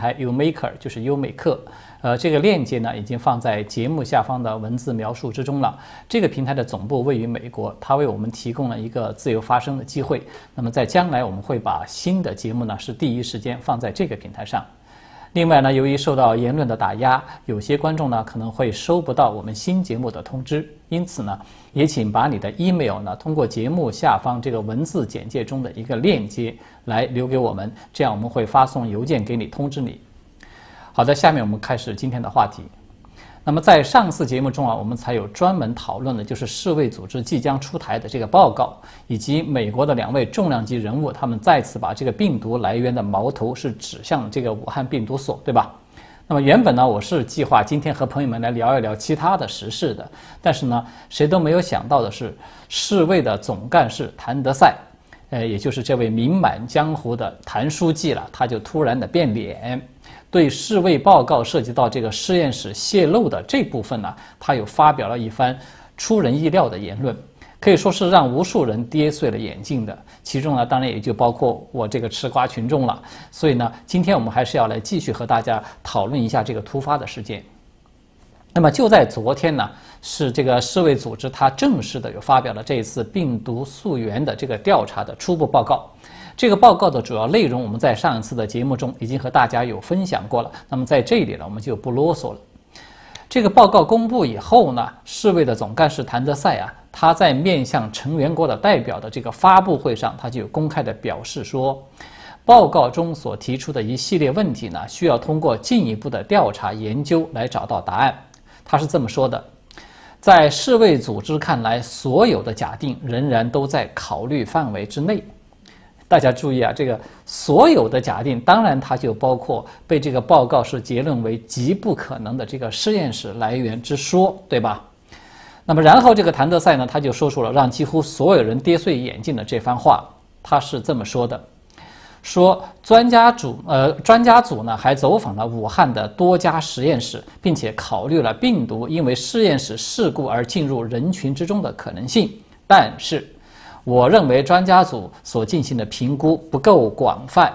还 Umaker 就是优美克，呃，这个链接呢已经放在节目下方的文字描述之中了。这个平台的总部位于美国，它为我们提供了一个自由发声的机会。那么在将来，我们会把新的节目呢是第一时间放在这个平台上。另外呢，由于受到言论的打压，有些观众呢可能会收不到我们新节目的通知，因此呢，也请把你的 email 呢通过节目下方这个文字简介中的一个链接来留给我们，这样我们会发送邮件给你通知你。好的，下面我们开始今天的话题。那么在上次节目中啊，我们才有专门讨论的，就是世卫组织即将出台的这个报告，以及美国的两位重量级人物，他们再次把这个病毒来源的矛头是指向这个武汉病毒所，对吧？那么原本呢，我是计划今天和朋友们来聊一聊其他的时事的，但是呢，谁都没有想到的是，世卫的总干事谭德赛，呃，也就是这位名满江湖的谭书记了，他就突然的变脸。对世卫报告涉及到这个实验室泄露的这部分呢，他又发表了一番出人意料的言论，可以说是让无数人跌碎了眼镜的。其中呢，当然也就包括我这个吃瓜群众了。所以呢，今天我们还是要来继续和大家讨论一下这个突发的事件。那么就在昨天呢，是这个世卫组织它正式的又发表了这一次病毒溯源的这个调查的初步报告。这个报告的主要内容，我们在上一次的节目中已经和大家有分享过了。那么在这里呢，我们就不啰嗦了。这个报告公布以后呢，世卫的总干事谭德赛啊，他在面向成员国的代表的这个发布会上，他就公开的表示说，报告中所提出的一系列问题呢，需要通过进一步的调查研究来找到答案。他是这么说的：在世卫组织看来，所有的假定仍然都在考虑范围之内。大家注意啊，这个所有的假定，当然它就包括被这个报告是结论为极不可能的这个实验室来源之说，对吧？那么然后这个谭德赛呢，他就说出了让几乎所有人跌碎眼镜的这番话。他是这么说的：说专家组呃专家组呢还走访了武汉的多家实验室，并且考虑了病毒因为实验室事故而进入人群之中的可能性，但是。我认为专家组所进行的评估不够广泛，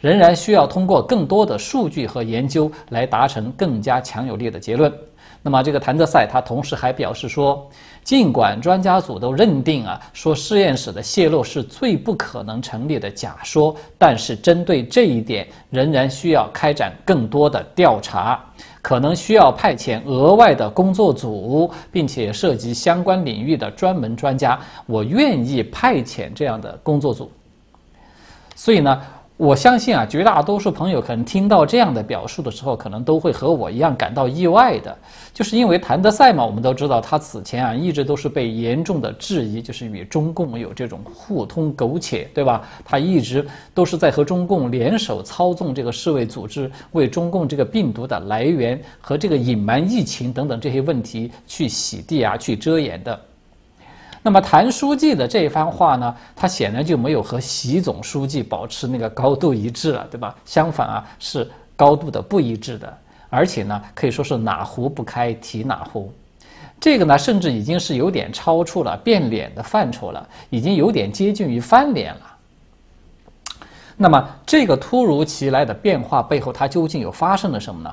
仍然需要通过更多的数据和研究来达成更加强有力的结论。那么，这个谭德赛他同时还表示说，尽管专家组都认定啊，说实验室的泄露是最不可能成立的假说，但是针对这一点，仍然需要开展更多的调查。可能需要派遣额外的工作组，并且涉及相关领域的专门专家。我愿意派遣这样的工作组。所以呢。我相信啊，绝大多数朋友可能听到这样的表述的时候，可能都会和我一样感到意外的，就是因为谭德赛嘛，我们都知道他此前啊一直都是被严重的质疑，就是与中共有这种互通苟且，对吧？他一直都是在和中共联手操纵这个世卫组织，为中共这个病毒的来源和这个隐瞒疫情等等这些问题去洗地啊，去遮掩的。那么谭书记的这番话呢，他显然就没有和习总书记保持那个高度一致了，对吧？相反啊，是高度的不一致的，而且呢，可以说是哪壶不开提哪壶。这个呢，甚至已经是有点超出了变脸的范畴了，已经有点接近于翻脸了。那么，这个突如其来的变化背后，它究竟又发生了什么呢？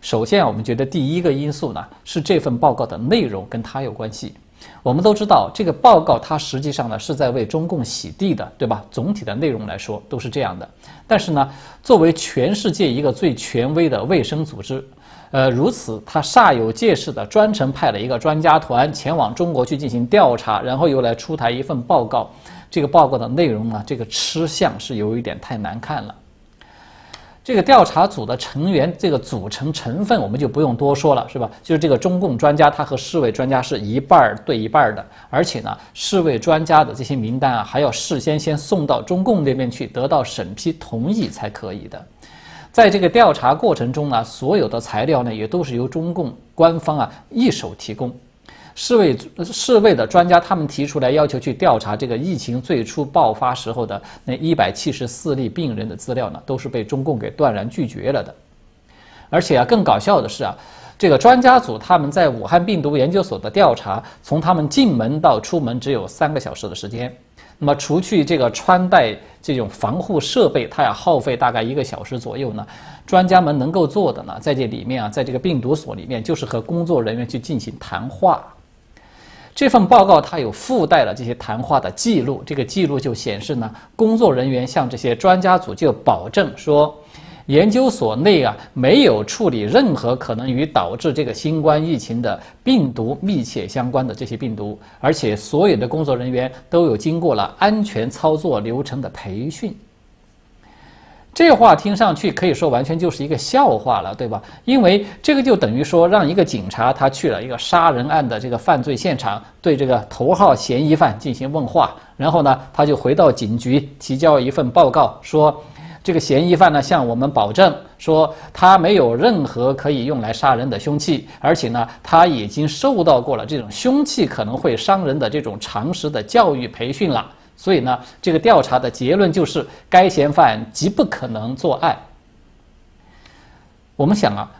首先，我们觉得第一个因素呢，是这份报告的内容跟它有关系。我们都知道，这个报告它实际上呢是在为中共洗地的，对吧？总体的内容来说都是这样的。但是呢，作为全世界一个最权威的卫生组织，呃，如此他煞有介事的专程派了一个专家团前往中国去进行调查，然后又来出台一份报告。这个报告的内容呢，这个吃相是有一点太难看了。这个调查组的成员，这个组成成分我们就不用多说了，是吧？就是这个中共专家，他和世卫专家是一半儿对一半儿的，而且呢，世卫专家的这些名单啊，还要事先先送到中共那边去，得到审批同意才可以的。在这个调查过程中呢，所有的材料呢，也都是由中共官方啊一手提供。世卫世卫的专家，他们提出来要求去调查这个疫情最初爆发时候的那一百七十四例病人的资料呢，都是被中共给断然拒绝了的。而且啊，更搞笑的是啊，这个专家组他们在武汉病毒研究所的调查，从他们进门到出门只有三个小时的时间，那么除去这个穿戴这种防护设备，它要耗费大概一个小时左右呢。专家们能够做的呢，在这里面啊，在这个病毒所里面，就是和工作人员去进行谈话。这份报告它有附带了这些谈话的记录，这个记录就显示呢，工作人员向这些专家组就保证说，研究所内啊没有处理任何可能与导致这个新冠疫情的病毒密切相关的这些病毒，而且所有的工作人员都有经过了安全操作流程的培训。这话听上去可以说完全就是一个笑话了，对吧？因为这个就等于说，让一个警察他去了一个杀人案的这个犯罪现场，对这个头号嫌疑犯进行问话，然后呢，他就回到警局提交一份报告，说这个嫌疑犯呢向我们保证说他没有任何可以用来杀人的凶器，而且呢他已经受到过了这种凶器可能会伤人的这种常识的教育培训了。所以呢，这个调查的结论就是，该嫌犯极不可能作案。我们想啊，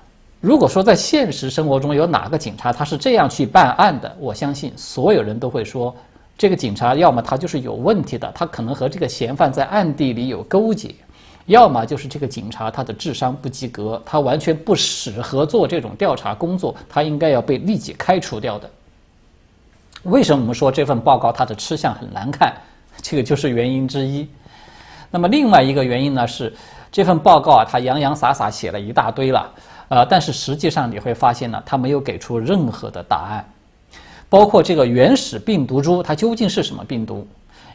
如果说在现实生活中有哪个警察他是这样去办案的，我相信所有人都会说，这个警察要么他就是有问题的，他可能和这个嫌犯在暗地里有勾结；要么就是这个警察他的智商不及格，他完全不适合做这种调查工作，他应该要被立即开除掉的。为什么我们说这份报告它的吃相很难看？这个就是原因之一。那么另外一个原因呢是，这份报告啊，它洋洋洒洒写了一大堆了，呃，但是实际上你会发现呢，它没有给出任何的答案，包括这个原始病毒株它究竟是什么病毒，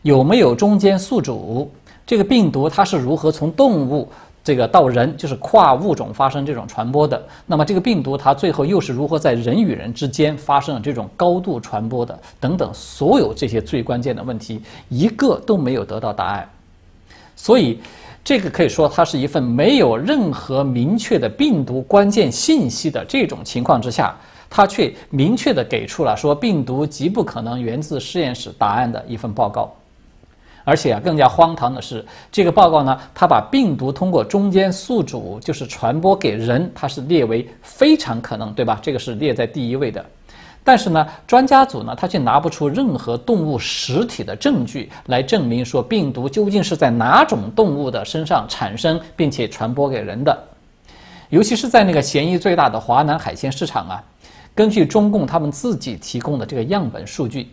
有没有中间宿主，这个病毒它是如何从动物。这个到人就是跨物种发生这种传播的，那么这个病毒它最后又是如何在人与人之间发生了这种高度传播的？等等，所有这些最关键的问题，一个都没有得到答案。所以，这个可以说它是一份没有任何明确的病毒关键信息的这种情况之下，它却明确的给出了说病毒极不可能源自实验室答案的一份报告。而且啊，更加荒唐的是，这个报告呢，它把病毒通过中间宿主就是传播给人，它是列为非常可能，对吧？这个是列在第一位的。但是呢，专家组呢，他却拿不出任何动物实体的证据来证明说病毒究竟是在哪种动物的身上产生并且传播给人的。尤其是在那个嫌疑最大的华南海鲜市场啊，根据中共他们自己提供的这个样本数据。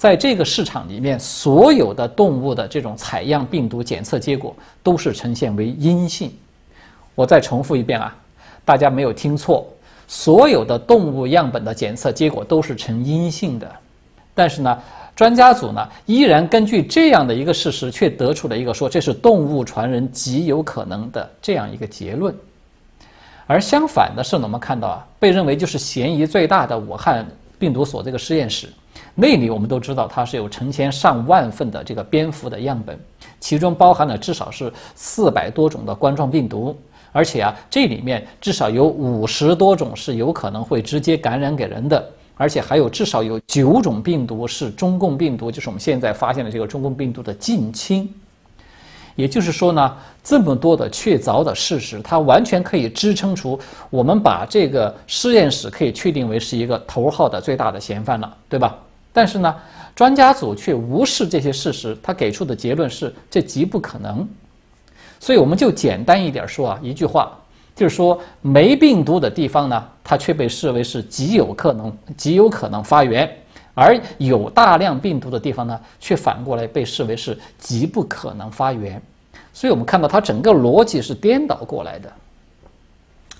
在这个市场里面，所有的动物的这种采样病毒检测结果都是呈现为阴性。我再重复一遍啊，大家没有听错，所有的动物样本的检测结果都是呈阴性的。但是呢，专家组呢依然根据这样的一个事实，却得出了一个说这是动物传人极有可能的这样一个结论。而相反的是呢，我们看到啊，被认为就是嫌疑最大的武汉病毒所这个实验室。那里我们都知道，它是有成千上万份的这个蝙蝠的样本，其中包含了至少是四百多种的冠状病毒，而且啊，这里面至少有五十多种是有可能会直接感染给人的，而且还有至少有九种病毒是中共病毒，就是我们现在发现的这个中共病毒的近亲。也就是说呢，这么多的确凿的事实，它完全可以支撑出我们把这个实验室可以确定为是一个头号的最大的嫌犯了，对吧？但是呢，专家组却无视这些事实，他给出的结论是这极不可能。所以我们就简单一点说啊，一句话就是说，没病毒的地方呢，它却被视为是极有可能、极有可能发源；而有大量病毒的地方呢，却反过来被视为是极不可能发源。所以我们看到它整个逻辑是颠倒过来的。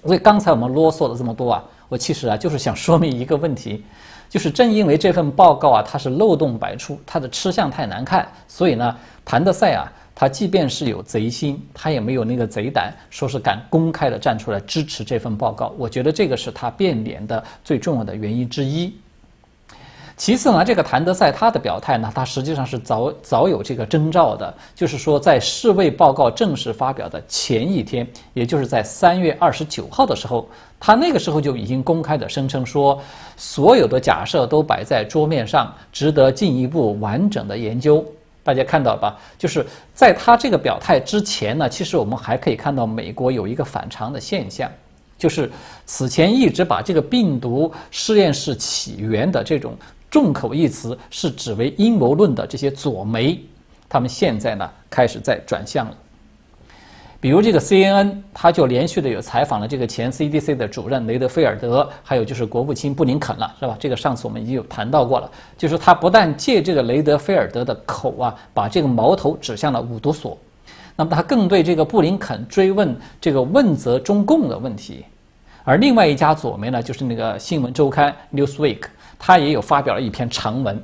所以刚才我们啰嗦了这么多啊，我其实啊就是想说明一个问题。就是正因为这份报告啊，它是漏洞百出，它的吃相太难看，所以呢，谭德赛啊，他即便是有贼心，他也没有那个贼胆，说是敢公开的站出来支持这份报告。我觉得这个是他变脸的最重要的原因之一。其次呢，这个谭德赛他的表态呢，他实际上是早早有这个征兆的，就是说在世卫报告正式发表的前一天，也就是在三月二十九号的时候，他那个时候就已经公开的声称说，所有的假设都摆在桌面上，值得进一步完整的研究。大家看到了吧？就是在他这个表态之前呢，其实我们还可以看到美国有一个反常的现象，就是此前一直把这个病毒实验室起源的这种。众口一词是指为阴谋论的这些左媒，他们现在呢开始在转向了。比如这个 CNN，他就连续的有采访了这个前 CDC 的主任雷德菲尔德，还有就是国务卿布林肯了，是吧？这个上次我们已经有谈到过了，就是他不但借这个雷德菲尔德的口啊，把这个矛头指向了五毒所，那么他更对这个布林肯追问这个问责中共的问题，而另外一家左媒呢，就是那个新闻周刊 Newsweek，他也有发表了一篇长文，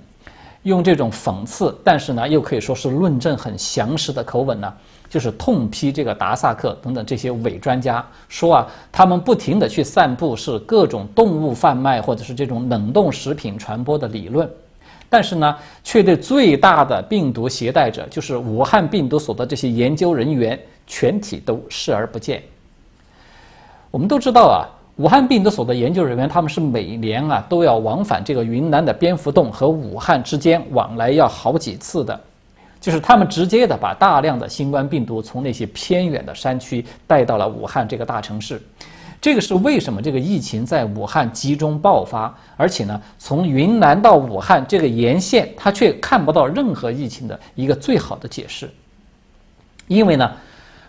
用这种讽刺，但是呢又可以说是论证很详实的口吻呢。就是痛批这个达萨克等等这些伪专家，说啊，他们不停的去散布是各种动物贩卖或者是这种冷冻食品传播的理论，但是呢，却对最大的病毒携带者，就是武汉病毒所的这些研究人员全体都视而不见。我们都知道啊，武汉病毒所的研究人员，他们是每年啊都要往返这个云南的蝙蝠洞和武汉之间往来要好几次的。就是他们直接的把大量的新冠病毒从那些偏远的山区带到了武汉这个大城市，这个是为什么这个疫情在武汉集中爆发，而且呢，从云南到武汉这个沿线，它却看不到任何疫情的一个最好的解释，因为呢。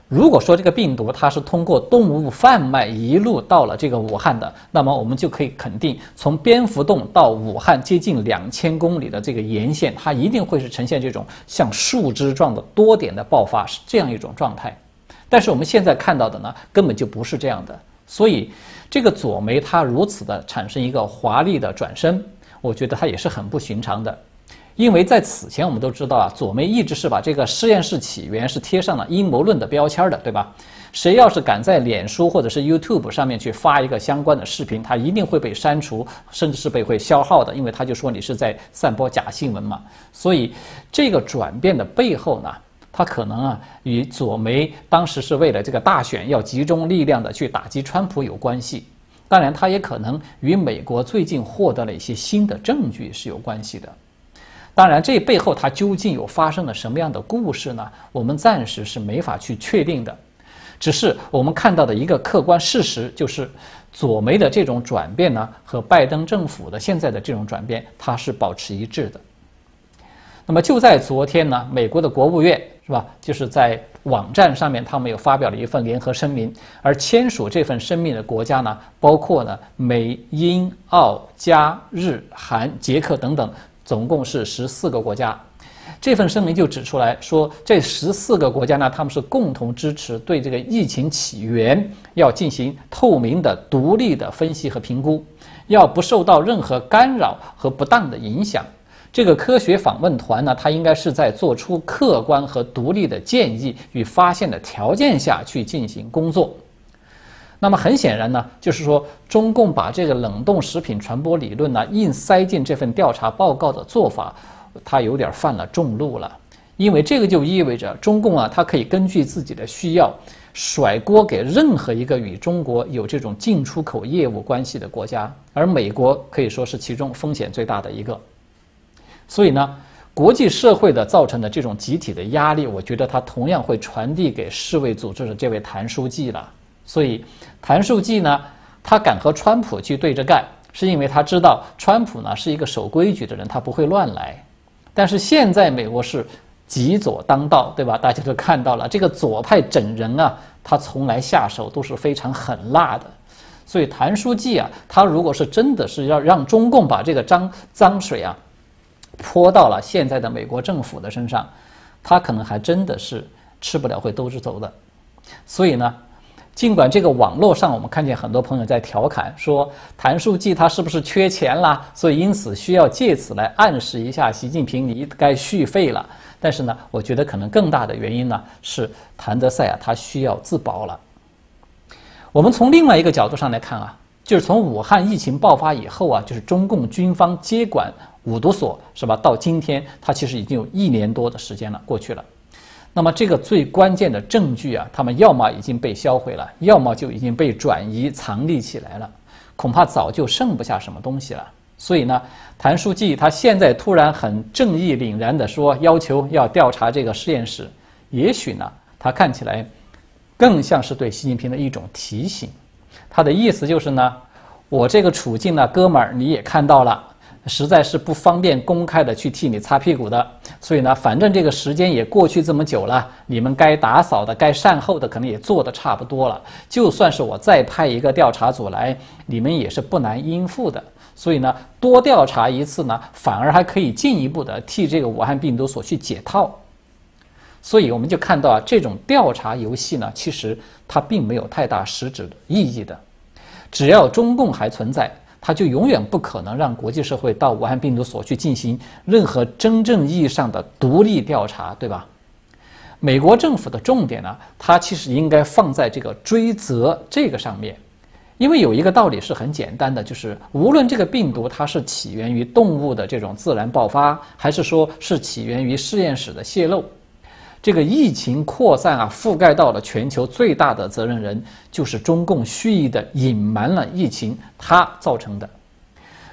如果说这个病毒它是通过动物贩卖一路到了这个武汉的，那么我们就可以肯定，从蝙蝠洞到武汉接近两千公里的这个沿线，它一定会是呈现这种像树枝状的多点的爆发，是这样一种状态。但是我们现在看到的呢，根本就不是这样的。所以，这个左媒它如此的产生一个华丽的转身，我觉得它也是很不寻常的。因为在此前，我们都知道啊，左媒一直是把这个实验室起源是贴上了阴谋论的标签的，对吧？谁要是敢在脸书或者是 YouTube 上面去发一个相关的视频，他一定会被删除，甚至是被会消耗的，因为他就说你是在散播假新闻嘛。所以这个转变的背后呢，他可能啊与左媒当时是为了这个大选要集中力量的去打击川普有关系，当然他也可能与美国最近获得了一些新的证据是有关系的。当然，这背后它究竟有发生了什么样的故事呢？我们暂时是没法去确定的。只是我们看到的一个客观事实，就是左媒的这种转变呢，和拜登政府的现在的这种转变，它是保持一致的。那么就在昨天呢，美国的国务院是吧，就是在网站上面，他们有发表了一份联合声明，而签署这份声明的国家呢，包括呢美、英、澳、加、日、韩、捷克等等。总共是十四个国家，这份声明就指出来说，这十四个国家呢，他们是共同支持对这个疫情起源要进行透明的、独立的分析和评估，要不受到任何干扰和不当的影响。这个科学访问团呢，它应该是在做出客观和独立的建议与发现的条件下去进行工作。那么很显然呢，就是说中共把这个冷冻食品传播理论呢硬塞进这份调查报告的做法，它有点犯了众怒了。因为这个就意味着中共啊，它可以根据自己的需要，甩锅给任何一个与中国有这种进出口业务关系的国家，而美国可以说是其中风险最大的一个。所以呢，国际社会的造成的这种集体的压力，我觉得它同样会传递给世卫组织的这位谭书记了。所以，谭书记呢，他敢和川普去对着干，是因为他知道川普呢是一个守规矩的人，他不会乱来。但是现在美国是极左当道，对吧？大家都看到了，这个左派整人啊，他从来下手都是非常狠辣的。所以，谭书记啊，他如果是真的是要让中共把这个脏脏水啊泼到了现在的美国政府的身上，他可能还真的是吃不了会兜着走的。所以呢。尽管这个网络上我们看见很多朋友在调侃说谭书记他是不是缺钱啦，所以因此需要借此来暗示一下习近平你该续费了。但是呢，我觉得可能更大的原因呢是谭德赛啊他需要自保了。我们从另外一个角度上来看啊，就是从武汉疫情爆发以后啊，就是中共军方接管五毒所是吧？到今天它其实已经有一年多的时间了，过去了。那么这个最关键的证据啊，他们要么已经被销毁了，要么就已经被转移藏匿起来了，恐怕早就剩不下什么东西了。所以呢，谭书记他现在突然很正义凛然地说要求要调查这个实验室，也许呢，他看起来更像是对习近平的一种提醒。他的意思就是呢，我这个处境呢，哥们儿你也看到了。实在是不方便公开的去替你擦屁股的。所以呢，反正这个时间也过去这么久了，你们该打扫的、该善后的，可能也做得差不多了。就算是我再派一个调查组来，你们也是不难应付的。所以呢，多调查一次呢，反而还可以进一步的替这个武汉病毒所去解套。所以我们就看到啊，这种调查游戏呢，其实它并没有太大实质意义的。只要中共还存在，它就永远不可能让国际社会到武汉病毒所去进行任何真正意义上的独立调查，对吧？美国政府的重点呢，它其实应该放在这个追责这个上面。因为有一个道理是很简单的，就是无论这个病毒它是起源于动物的这种自然爆发，还是说是起源于实验室的泄漏，这个疫情扩散啊，覆盖到了全球最大的责任人就是中共蓄意的隐瞒了疫情，它造成的。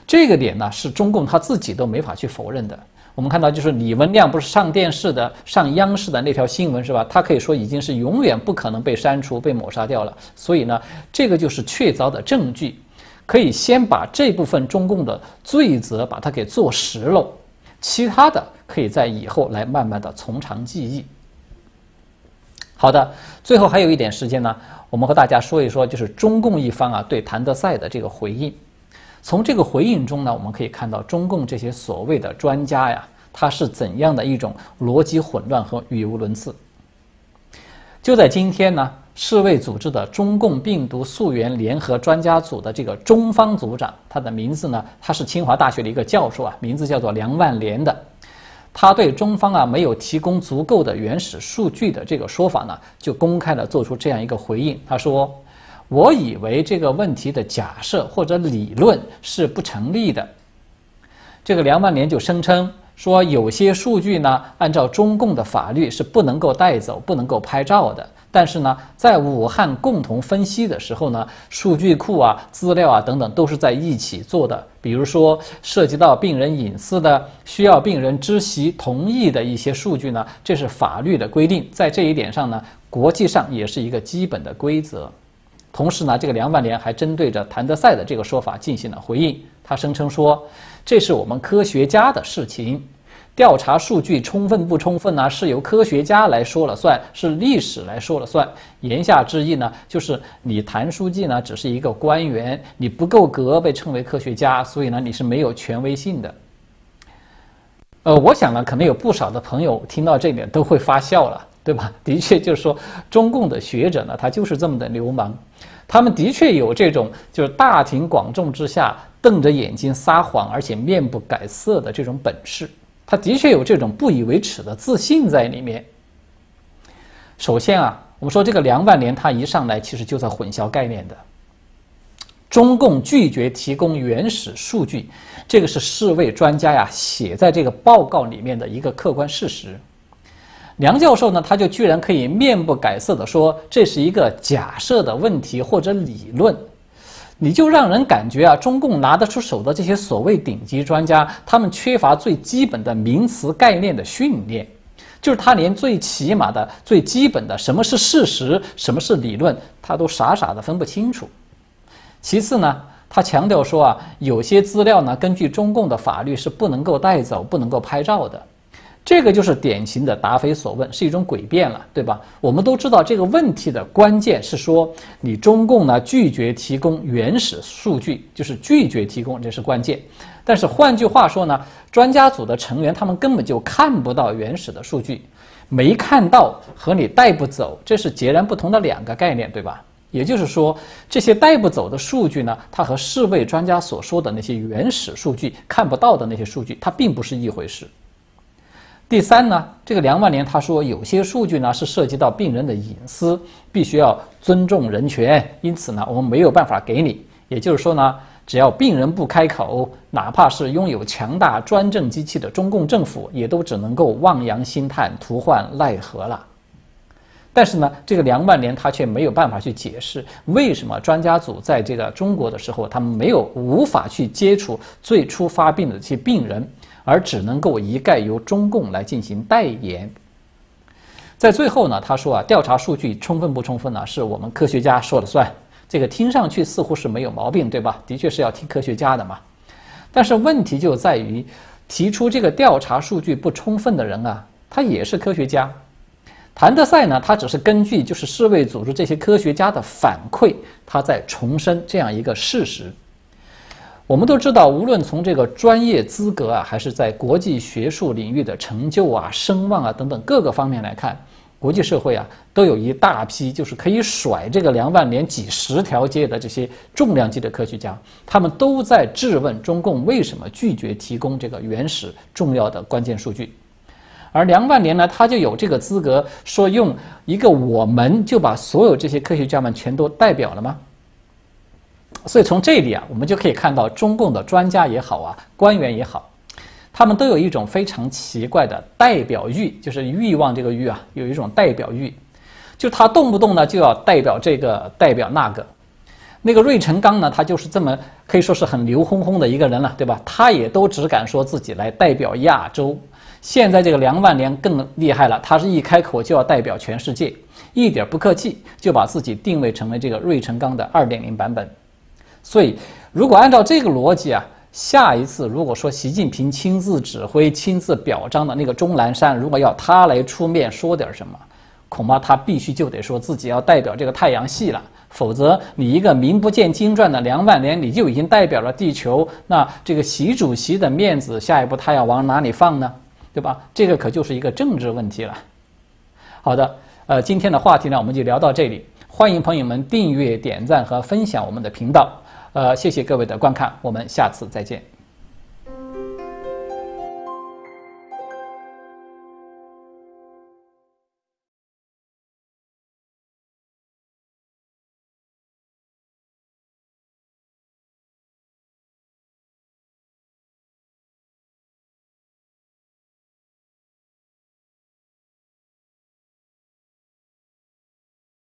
这个点呢，是中共他自己都没法去否认的。我们看到，就是李文亮不是上电视的、上央视的那条新闻是吧？他可以说已经是永远不可能被删除、被抹杀掉了。所以呢，这个就是确凿的证据，可以先把这部分中共的罪责把它给做实了，其他的可以在以后来慢慢的从长计议。好的，最后还有一点时间呢，我们和大家说一说，就是中共一方啊对谭德赛的这个回应。从这个回应中呢，我们可以看到中共这些所谓的专家呀，他是怎样的一种逻辑混乱和语无伦次。就在今天呢，世卫组织的中共病毒溯源联合专家组的这个中方组长，他的名字呢，他是清华大学的一个教授啊，名字叫做梁万年的，他对中方啊没有提供足够的原始数据的这个说法呢，就公开的做出这样一个回应，他说。我以为这个问题的假设或者理论是不成立的。这个梁万年就声称说，有些数据呢，按照中共的法律是不能够带走、不能够拍照的。但是呢，在武汉共同分析的时候呢，数据库啊、资料啊等等都是在一起做的。比如说，涉及到病人隐私的、需要病人知悉同意的一些数据呢，这是法律的规定。在这一点上呢，国际上也是一个基本的规则。同时呢，这个梁万年还针对着谭德赛的这个说法进行了回应。他声称说：“这是我们科学家的事情，调查数据充分不充分呢，是由科学家来说了算，是历史来说了算。”言下之意呢，就是你谭书记呢只是一个官员，你不够格被称为科学家，所以呢你是没有权威性的。呃，我想呢，可能有不少的朋友听到这点都会发笑了。对吧？的确，就是说，中共的学者呢，他就是这么的流氓，他们的确有这种就是大庭广众之下瞪着眼睛撒谎，而且面不改色的这种本事，他的确有这种不以为耻的自信在里面。首先啊，我们说这个梁万年他一上来其实就在混淆概念的，中共拒绝提供原始数据，这个是世卫专家呀写在这个报告里面的一个客观事实。梁教授呢，他就居然可以面不改色的说这是一个假设的问题或者理论，你就让人感觉啊，中共拿得出手的这些所谓顶级专家，他们缺乏最基本的名词概念的训练，就是他连最起码的、最基本的什么是事实、什么是理论，他都傻傻的分不清楚。其次呢，他强调说啊，有些资料呢，根据中共的法律是不能够带走、不能够拍照的。这个就是典型的答非所问，是一种诡辩了，对吧？我们都知道这个问题的关键是说，你中共呢拒绝提供原始数据，就是拒绝提供，这是关键。但是换句话说呢，专家组的成员他们根本就看不到原始的数据，没看到和你带不走，这是截然不同的两个概念，对吧？也就是说，这些带不走的数据呢，它和世卫专家所说的那些原始数据看不到的那些数据，它并不是一回事。第三呢，这个梁万年他说有些数据呢是涉及到病人的隐私，必须要尊重人权，因此呢我们没有办法给你。也就是说呢，只要病人不开口，哪怕是拥有强大专政机器的中共政府，也都只能够望洋兴叹，徒唤奈何了。但是呢，这个梁万年他却没有办法去解释为什么专家组在这个中国的时候，他们没有无法去接触最初发病的这些病人。而只能够一概由中共来进行代言。在最后呢，他说啊，调查数据充分不充分呢，是我们科学家说了算。这个听上去似乎是没有毛病，对吧？的确是要听科学家的嘛。但是问题就在于，提出这个调查数据不充分的人啊，他也是科学家。谭德赛呢，他只是根据就是世卫组织这些科学家的反馈，他在重申这样一个事实。我们都知道，无论从这个专业资格啊，还是在国际学术领域的成就啊、声望啊等等各个方面来看，国际社会啊都有一大批就是可以甩这个梁万年几十条街的这些重量级的科学家，他们都在质问中共为什么拒绝提供这个原始重要的关键数据。而梁万年呢，他就有这个资格说用一个我们就把所有这些科学家们全都代表了吗？所以从这里啊，我们就可以看到中共的专家也好啊，官员也好，他们都有一种非常奇怪的代表欲，就是欲望这个欲啊，有一种代表欲，就他动不动呢就要代表这个代表那个。那个芮成钢呢，他就是这么可以说是很牛哄哄的一个人了，对吧？他也都只敢说自己来代表亚洲。现在这个梁万年更厉害了，他是一开口就要代表全世界，一点不客气就把自己定位成为这个芮成钢的二点零版本。所以，如果按照这个逻辑啊，下一次如果说习近平亲自指挥、亲自表彰的那个钟南山，如果要他来出面说点什么，恐怕他必须就得说自己要代表这个太阳系了。否则，你一个名不见经传的梁万年，你就已经代表了地球，那这个习主席的面子，下一步他要往哪里放呢？对吧？这个可就是一个政治问题了。好的，呃，今天的话题呢，我们就聊到这里。欢迎朋友们订阅、点赞和分享我们的频道。呃，谢谢各位的观看，我们下次再见。